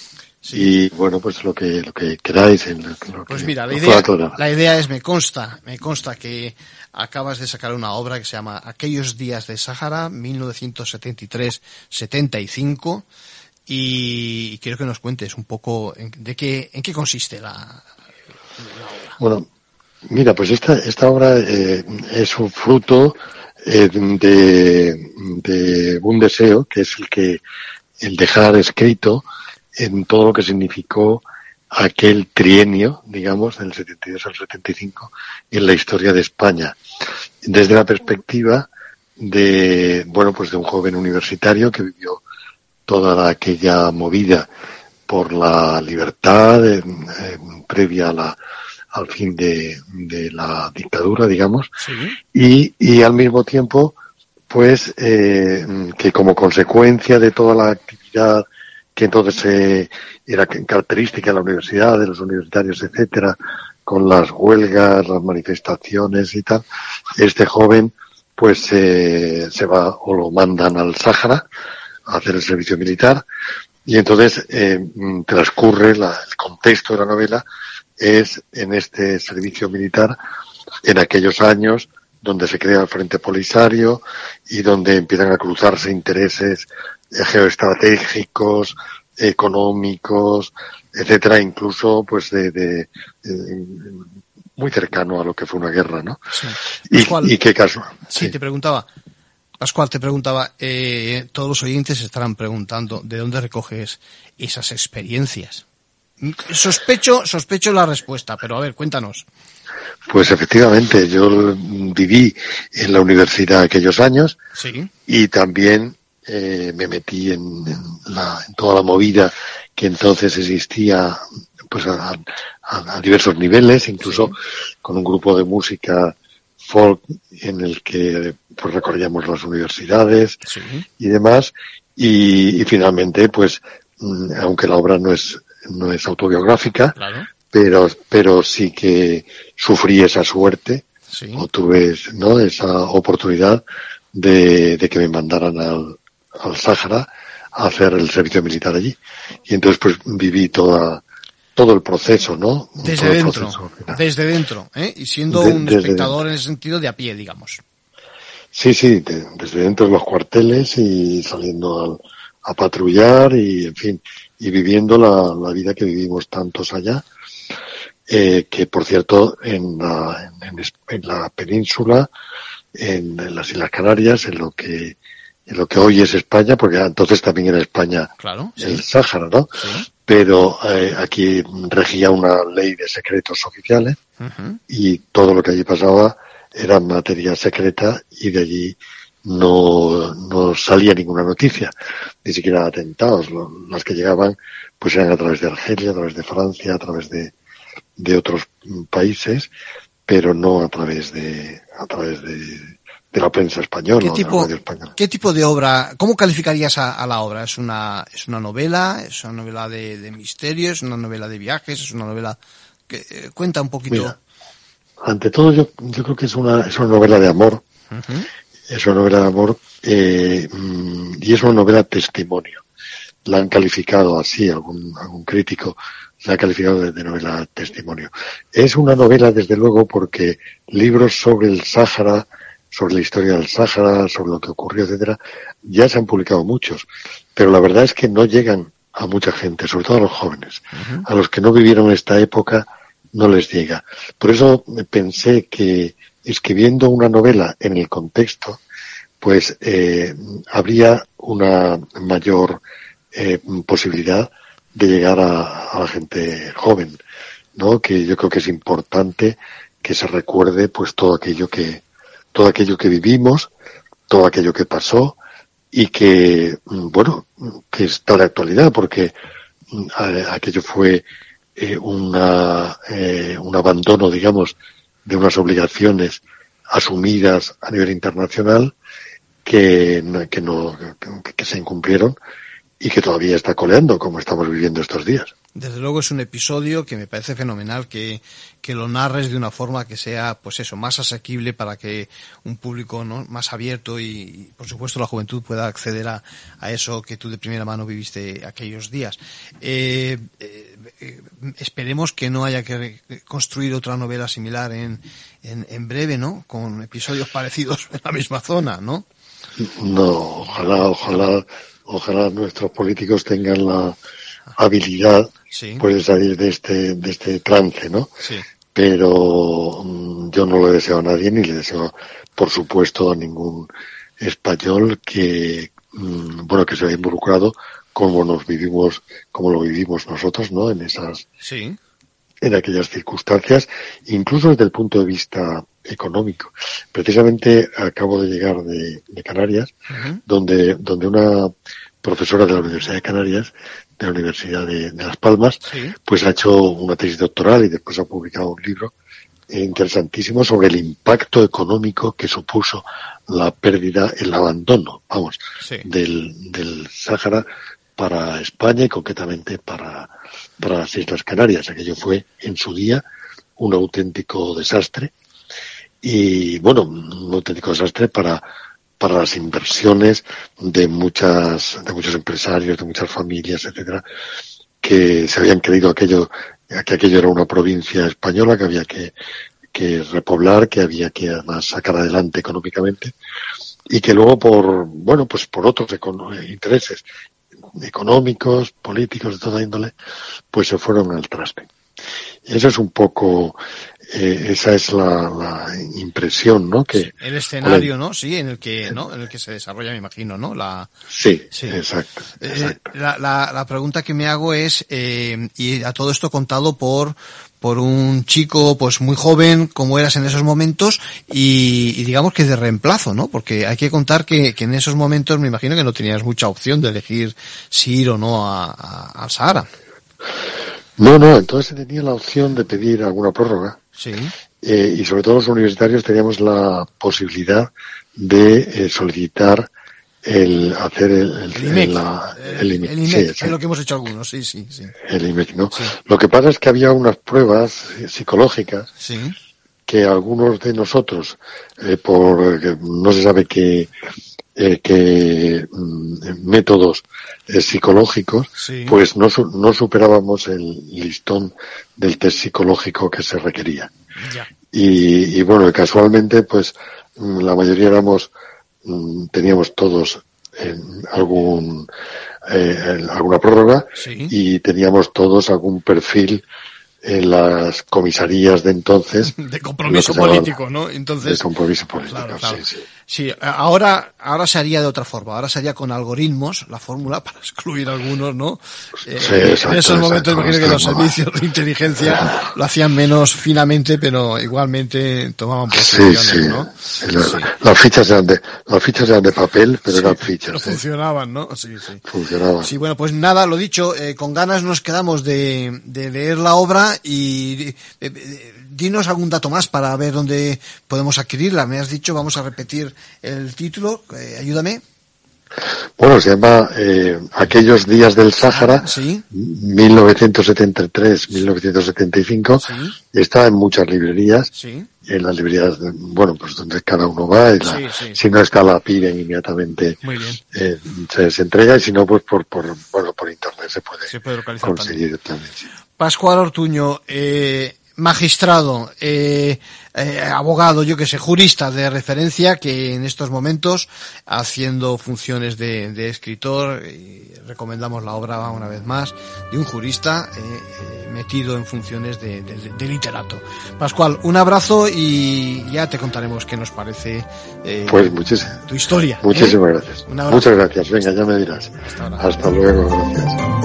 Y bueno, pues lo que, lo que queráis. En lo, pues mira, la idea, la idea es, me consta, me consta que acabas de sacar una obra que se llama Aquellos días de Sahara, 1973-75, y quiero que nos cuentes un poco en, de qué, en qué consiste la, la obra. Bueno, mira, pues esta, esta obra eh, es un fruto eh, de, de un deseo, que es el que, el dejar escrito, en todo lo que significó aquel trienio, digamos, del 72 al 75, en la historia de España, desde la perspectiva de, bueno, pues de un joven universitario que vivió toda aquella movida por la libertad previa a la, al fin de, de, la dictadura, digamos, y, y al mismo tiempo, pues, eh, que como consecuencia de toda la actividad que entonces eh, era característica de la universidad, de los universitarios, etcétera, con las huelgas, las manifestaciones y tal, este joven pues eh, se va o lo mandan al Sáhara a hacer el servicio militar y entonces eh, transcurre la, el contexto de la novela es en este servicio militar en aquellos años donde se crea el Frente Polisario y donde empiezan a cruzarse intereses geoestratégicos, económicos, etcétera, incluso pues de, de, muy cercano a lo que fue una guerra, ¿no? Y, qué caso. Sí, te preguntaba, Pascual, te preguntaba, eh, todos los oyentes estarán preguntando de dónde recoges esas experiencias. Sospecho, sospecho la respuesta, pero a ver, cuéntanos. Pues efectivamente, yo viví en la universidad aquellos años ¿Sí? y también eh, me metí en, la, en, toda la movida que entonces existía pues a, a, diversos niveles, incluso con un grupo de música folk en el que pues recorríamos las universidades y demás. Y, y, finalmente pues mm, aunque la obra no es no es autobiográfica pero pero sí que sufrí esa suerte o tuve no esa oportunidad de, de que me mandaran al, al Sáhara a hacer el servicio militar allí. Y entonces pues viví toda, todo el proceso, ¿no? Desde dentro, desde dentro, ¿eh? Y siendo un espectador en ese sentido de a pie, digamos. Sí, sí, desde dentro de los cuarteles y saliendo a, a patrullar y, en fin, y viviendo la, la vida que vivimos tantos allá, eh, que por cierto en la, en, en la península, en, en, las Islas Canarias, en lo que lo que hoy es España, porque entonces también era España el Sáhara, ¿no? Pero eh, aquí regía una ley de secretos oficiales y todo lo que allí pasaba era materia secreta y de allí no, no salía ninguna noticia, ni siquiera atentados. Las que llegaban pues eran a través de Argelia, a través de Francia, a través de, de otros países, pero no a través de, a través de, de la prensa española. ¿Qué tipo, ¿Qué tipo de obra, cómo calificarías a, la obra? ¿Es una, es una novela? ¿Es una novela de, de misterio? ¿Es una novela de viajes? ¿Es una novela que eh, cuenta un poquito? ante todo yo, yo creo que es una, es una novela de amor. Es una novela de amor eh, mm, y es una novela testimonio. La han calificado así, algún, algún crítico la ha calificado de, de, novela testimonio. Es una novela, desde luego, porque libros sobre el Sáhara, sobre la historia del Sáhara, sobre lo que ocurrió, etcétera, ya se han publicado muchos, pero la verdad es que no llegan a mucha gente, sobre todo a los jóvenes. A los que no vivieron esta época no les llega. Por eso pensé que escribiendo una novela en el contexto, pues eh, habría una mayor eh, posibilidad de llegar a, a, la gente joven, ¿no? Que yo creo que es importante que se recuerde pues todo aquello que, todo aquello que vivimos, todo aquello que pasó y que, mm, bueno, que está de actualidad porque mm, aquello fue eh, una, eh, un abandono, digamos, de unas obligaciones asumidas a nivel internacional que, que no, que se incumplieron y que todavía está coleando como estamos viviendo estos días. Desde luego es un episodio que me parece fenomenal que, que lo narres de una forma que sea, pues eso, más asequible para que un público ¿no? más abierto y, por supuesto, la juventud pueda acceder a, a, eso que tú de primera mano viviste aquellos días. Eh, eh, esperemos que no haya que construir otra novela similar en, en, en breve, ¿no? Con episodios parecidos en la misma zona, ¿no? No, ojalá, ojalá, ojalá nuestros políticos tengan la habilidad sí. puede salir de este, de este trance, ¿no? Sí. Pero mm, yo no le deseo a nadie ni le deseo, por supuesto, a ningún español que, mm, bueno, que se haya involucrado como nos vivimos, como lo vivimos nosotros, ¿no? En esas, sí. en aquellas circunstancias, incluso desde el punto de vista económico. Precisamente acabo de llegar de, de Canarias, uh -huh. donde, donde una profesora de la Universidad de Canarias de la Universidad de, de Las Palmas, sí. pues ha hecho una tesis doctoral y después ha publicado un libro interesantísimo sobre el impacto económico que supuso la pérdida, el abandono, vamos, sí. del, del Sáhara para España y concretamente para, para las Islas Canarias. Aquello fue en su día un auténtico desastre y bueno, un auténtico desastre para para las inversiones de muchas, de muchos empresarios, de muchas familias, etcétera, que se habían creído aquello, que aquello era una provincia española que había que, que repoblar, que había que además sacar adelante económicamente, y que luego por, bueno, pues por otros intereses económicos, políticos, de toda índole, pues se fueron al traste. Eso es un poco eh, esa es la, la, impresión, ¿no? Que el escenario, ¿no? Sí, en el que, ¿no? En el que se desarrolla, me imagino, ¿no? La sí, sí. exacto. exacto. Eh, la, la, la, pregunta que me hago es eh, y a todo esto contado por por un chico pues muy joven como eras en esos momentos y, y, digamos que de reemplazo, ¿no? Porque hay que contar que, que, en esos momentos me imagino que no tenías mucha opción de elegir si ir o no a, a, al Sahara. No, no, entonces se tenía la opción de pedir alguna prórroga. Sí. Eh, y sobre todo los universitarios teníamos la posibilidad de eh, solicitar el hacer el, el, el IMEC, la, el, IMEC, el IMEC sí, es lo que hemos hecho algunos, sí, sí, sí. El IMEC, ¿no? Sí. Lo que pasa es que había unas pruebas psicológicas sí. que algunos de nosotros, eh, por no se sabe qué, eh, que mm, métodos eh, psicológicos, sí. pues no, no superábamos el listón del test psicológico que se requería. Ya. Y, y, bueno, casualmente, pues mm, la mayoría éramos, mm, teníamos todos en algún eh, en alguna prórroga sí. y teníamos todos algún perfil en las comisarías de entonces. (laughs) De compromiso político, ¿no? Entonces. De compromiso político, claro, claro. sí, sí. Sí, ahora, ahora se haría de otra forma. Ahora se haría con algoritmos, la fórmula (laughs) para excluir algunos, ¿no? Sí, eh, exacto, en esos momentos exacto, imagino que los servicios de inteligencia (laughs) lo hacían menos finamente, pero igualmente tomaban posiciones, sí, sí. ¿no? La, sí. Las fichas eran de, las fichas eran de papel, pero eran fichas. Pero funcionaban, ¿no? Sí, sí. Funcionaban. Sí, bueno, pues nada, lo dicho, eh, con ganas nos quedamos de, de leer la obra y eh, dinos algún dato más para ver dónde podemos adquirirla. Me has dicho, vamos a repetir el título, eh, ayúdame. Bueno, se llama eh, Aquellos días del Sáhara, 1973-1975. Está en muchas librerías. En las librerías, bueno, pues donde cada uno va. Si no está la piden inmediatamente eh, se, entrega y si no, pues por, por, bueno, por internet se puede, conseguir también. Pascual Ortuño, eh, magistrado, eh, eh, abogado, yo que sé, jurista de referencia que en estos momentos haciendo funciones de, escritor, y recomendamos la obra una vez más de un jurista eh, metido en funciones de, literato. Pascual, un abrazo y ya te contaremos qué nos parece pues tu historia. Muchísimas gracias. Muchas gracias. Venga, ya me dirás. Hasta luego. Gracias.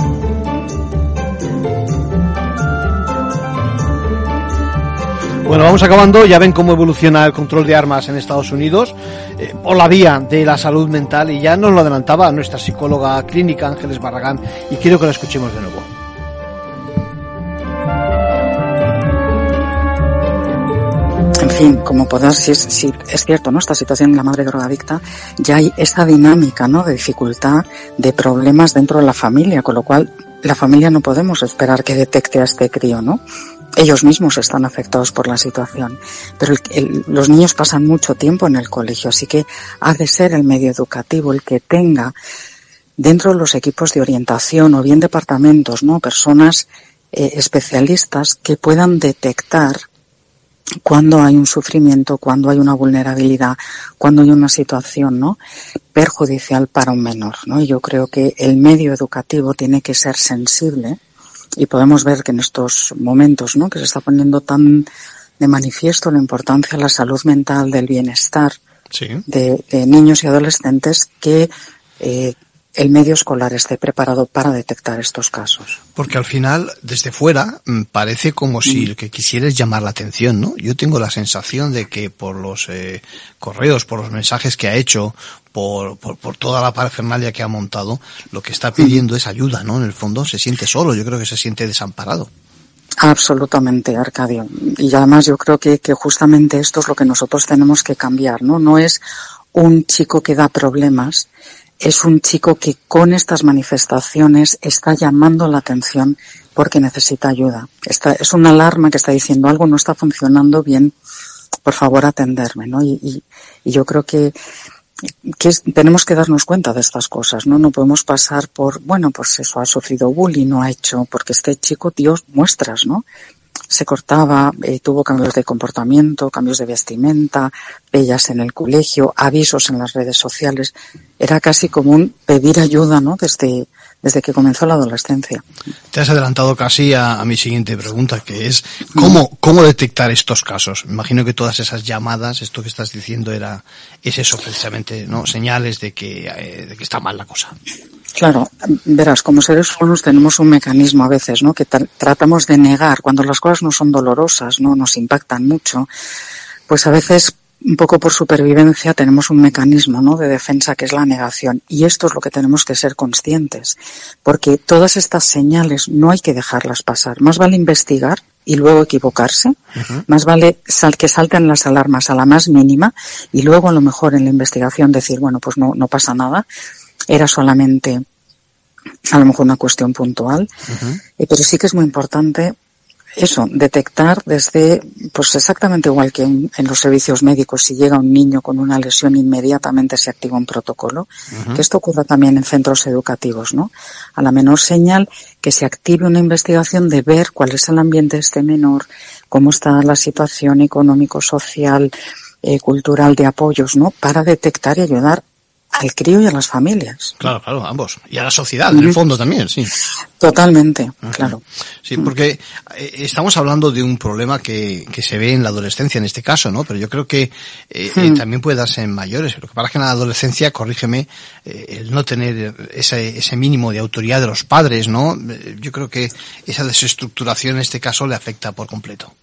Bueno, vamos acabando. Ya ven cómo evoluciona el control de armas en Estados Unidos eh, por la vía de la salud mental y ya nos lo adelantaba nuestra psicóloga clínica Ángeles Barragán y quiero que la escuchemos de nuevo. En fin, como podrás, si es, es cierto, ¿no? Esta situación de la madre drogadicta, ya hay esta dinámica, ¿no? De dificultad, de problemas dentro de la familia, con lo cual la familia no podemos esperar que detecte a este crío, ¿no? Ellos mismos están afectados por la situación. Pero los niños pasan mucho tiempo en el colegio, así que ha de ser el medio educativo el que tenga dentro de los equipos de orientación o bien departamentos, ¿no? Personas eh, especialistas que puedan detectar cuando hay un sufrimiento, cuando hay una vulnerabilidad, cuando hay una situación, ¿no? perjudicial para un menor, ¿no? Y yo creo que el medio educativo tiene que ser sensible y podemos ver que en estos momentos, ¿no? Que se está poniendo tan de manifiesto la importancia de la salud mental, del bienestar de, niños y adolescentes, que eh, el medio escolar esté preparado para detectar estos casos. Porque al final, desde fuera, mm, parece como si lo que quisieras llamar la atención, ¿no? Yo tengo la sensación de que por los eh, correos, por los mensajes que ha hecho, por, por, toda la parafernalia que ha montado, lo que está pidiendo es ayuda, ¿no? En el fondo se siente solo, yo creo que se siente desamparado. Absolutamente, Arcadio. Y además yo creo que, que justamente esto es lo que nosotros tenemos que cambiar, ¿no? No es un chico que da problemas, es un chico que con estas manifestaciones está llamando la atención porque necesita ayuda. es una alarma que está diciendo algo no está funcionando bien, por favor atenderme, ¿no? Y, yo creo que, que tenemos que darnos cuenta de estas cosas, ¿no? No podemos pasar por, bueno, pues eso, ha sufrido bullying, no ha hecho, porque este chico Dios muestras, ¿no? Se cortaba, eh, tuvo cambios de comportamiento, cambios de vestimenta, bellas en el colegio, avisos en las redes sociales. Era casi común pedir ayuda, ¿no? Desde, desde que comenzó la adolescencia. Te has adelantado casi a, mi siguiente pregunta, que es ¿cómo, cómo detectar estos casos. Imagino que todas esas llamadas, esto que estás diciendo era, es eso precisamente, ¿no? Señales de que, eh, de que está mal la cosa. Claro, verás, como seres humanos tenemos un mecanismo a veces, ¿no? Que tratamos de negar cuando las cosas no son dolorosas, ¿no? Nos impactan mucho. Pues a veces, un poco por supervivencia, tenemos un mecanismo, ¿no? De defensa que es la negación. Y esto es lo que tenemos que ser conscientes. Porque todas estas señales no hay que dejarlas pasar. Más vale investigar y luego equivocarse. Más vale que salten las alarmas a la más mínima y luego a lo mejor en la investigación decir, bueno, pues no, no pasa nada era solamente a lo mejor una cuestión puntual, eh, pero sí que es muy importante eso, detectar desde, pues exactamente igual que en, los servicios médicos, si llega un niño con una lesión, inmediatamente se activa un protocolo, que esto ocurra también en centros educativos, ¿no? A la menor señal, que se active una investigación de ver cuál es el ambiente de este menor, cómo está la situación económico, social, eh, cultural de apoyos, ¿no? Para detectar y ayudar al crío y a las familias. Claro, claro, ambos. Y a la sociedad, en el fondo también, sí. Totalmente, claro. Sí, porque eh, estamos hablando de un problema que, que se ve en la adolescencia en este caso, ¿no? Pero yo creo que eh, eh, también puede darse en mayores. Lo que pasa es que en la adolescencia, corrígeme, el no tener ese, ese mínimo de autoridad de los padres, ¿no? Yo creo que esa desestructuración en este caso le afecta por completo.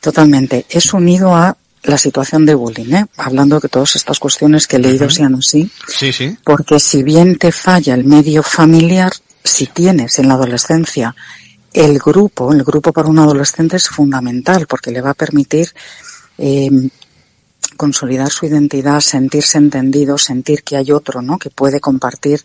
Totalmente. Es unido a la situación de bullying, ¿eh? hablando de todas estas cuestiones que he leído sean así. Sí, sí. Porque si bien te falla el medio familiar, si tienes en la adolescencia el grupo, el grupo para un adolescente es fundamental porque le va a permitir eh, consolidar su identidad, sentirse entendido, sentir que hay otro, ¿no? Que puede compartir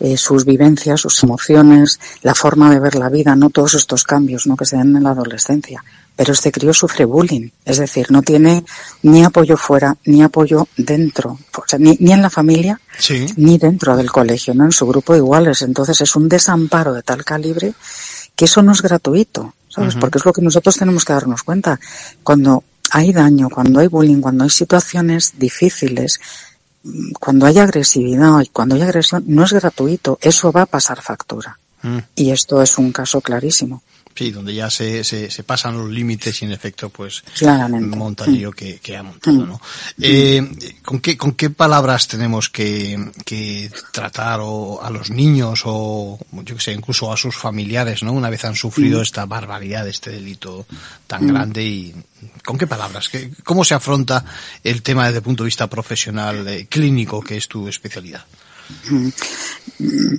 eh, sus vivencias, sus emociones, la forma de ver la vida, no todos estos cambios, ¿no? Que se dan en la adolescencia. Pero este crío sufre bullying, es decir, no tiene ni apoyo fuera, ni apoyo dentro, o sea, ni, ni en la familia, ni dentro del colegio, ¿no? En su grupo de iguales. Entonces es un desamparo de tal calibre que eso no es gratuito, ¿sabes? Porque es lo que nosotros tenemos que darnos cuenta. Cuando hay daño, cuando hay bullying, cuando hay situaciones difíciles, cuando hay agresividad y cuando hay agresión, no es gratuito, eso va a pasar factura. Mm. Y esto es un caso clarísimo. Sí, donde ya se, se, se pasan los límites y en efecto pues Claramente. monta el lío que, que ha montado, ¿no? Eh, ¿con, qué, ¿Con qué palabras tenemos que, que tratar o a los niños o yo que sé, incluso a sus familiares, ¿no? Una vez han sufrido Mm. esta barbaridad, este delito tan Mm. grande y ¿con qué palabras? ¿Qué- ¿Cómo se afronta el tema desde el punto de vista profesional, eh, clínico, que es tu especialidad?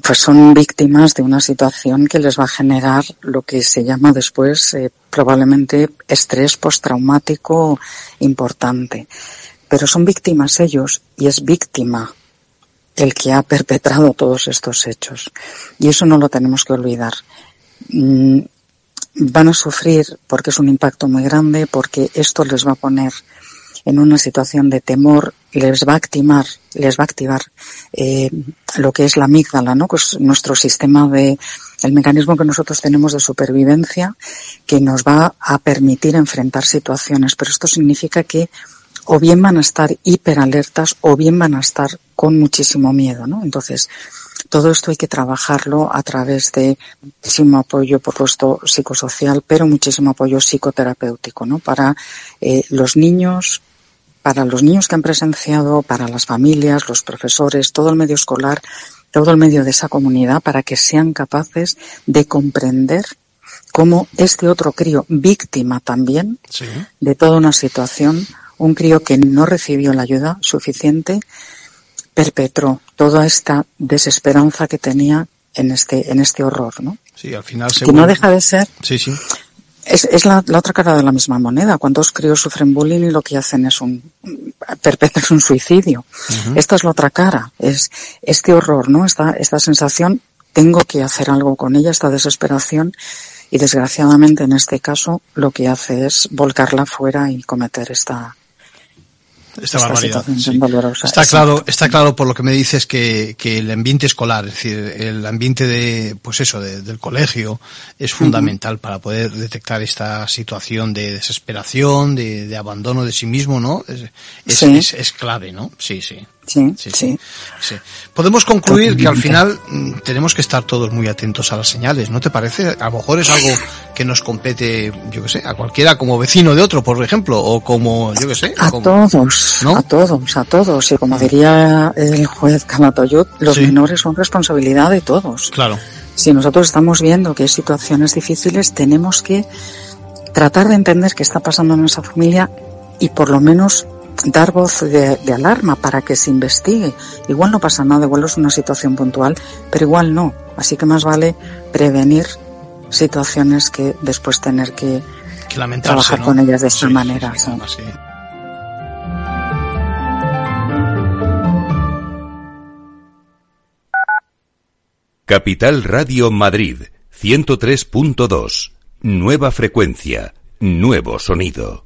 Pues son víctimas de una situación que les va a generar lo que se llama después eh, probablemente estrés postraumático importante. Pero son víctimas ellos y es víctima el que ha perpetrado todos estos hechos. Y eso no lo tenemos que olvidar. Mm, Van a sufrir porque es un impacto muy grande, porque esto les va a poner en una situación de temor, les va a activar, les va a activar eh, lo que es la amígdala, ¿no? Que es nuestro sistema de, el mecanismo que nosotros tenemos de supervivencia, que nos va a permitir enfrentar situaciones. Pero esto significa que o bien van a estar hiperalertas o bien van a estar con muchísimo miedo, ¿no? Entonces, todo esto hay que trabajarlo a través de muchísimo apoyo, por supuesto, psicosocial, pero muchísimo apoyo psicoterapéutico, ¿no? Para eh, los niños, para los niños que han presenciado, para las familias, los profesores, todo el medio escolar, todo el medio de esa comunidad, para que sean capaces de comprender cómo este otro crío, víctima también Sí. de toda una situación, un crío que no recibió la ayuda suficiente, perpetró toda esta desesperanza que tenía en este, en este horror, ¿no? Sí, al final se Que no deja de ser Sí, sí. Es, es la, la otra cara de la misma moneda. Cuántos críos sufren bullying y lo que hacen es un perpetrar un suicidio. Esta es la otra cara. Es este horror, ¿no? Esta, esta sensación, tengo que hacer algo con ella, esta desesperación. Y desgraciadamente en este caso lo que hace es volcarla fuera y cometer esta, esta esta barbaridad. sí. dolorosa. Está Exacto. claro, está claro por lo que me dices que, que el ambiente escolar, es decir, el ambiente de, pues eso, de- del colegio es fundamental para poder detectar esta situación de desesperación, de, de abandono de sí mismo, ¿no? Es, es, Sí. es- es clave, ¿no? Sí, sí. Sí, sí, sí. sí. Podemos concluir que al final mm, tenemos que estar todos muy atentos a las señales, ¿no te parece? A lo mejor es algo que nos compete, yo que sé, a cualquiera como vecino de otro, por ejemplo, o como, yo que sé, A como- todos, a todos, a todos. Y como diría el juez Calatayud, los Sí. menores son responsabilidad de todos. Claro. Si nosotros estamos viendo que hay situaciones difíciles, tenemos que tratar de entender qué está pasando en esa familia y por lo menos dar voz de, de alarma para que se investigue. Igual no pasa nada, igual es una situación puntual, pero igual no. Así que más vale prevenir situaciones que después tener que trabajar ¿no? con ellas de esta Sí, manera. sí, sí. Capital Radio Madrid 103.2. Nueva frecuencia, nuevo sonido.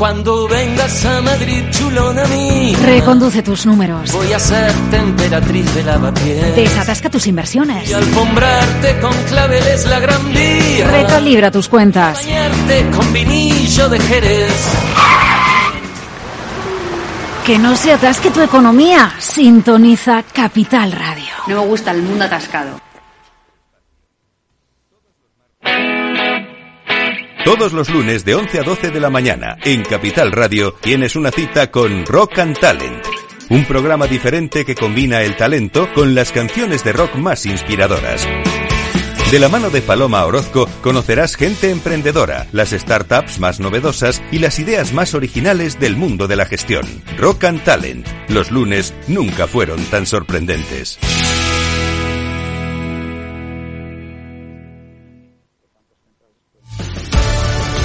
Cuando vengas a Madrid, chulona mía, Reconduce tus números. voy a ser temperatriz de lavapiés. Desatasca tus inversiones. Y alfombrarte con claveles la gran vía. Recalibra tus cuentas. Bañarte con vinillo de Jerez. Que no se atasque tu economía. Sintoniza Capital Radio. No me gusta el mundo atascado. Todos los lunes de 11 a 12 de la mañana en Capital Radio tienes una cita con Rock and Talent. un programa diferente que combina el talento con las canciones de rock más inspiradoras. De la mano de Paloma Orozco conocerás gente emprendedora, las startups más novedosas y las ideas más originales del mundo de la gestión. Rock and Talent. Los lunes nunca fueron tan sorprendentes.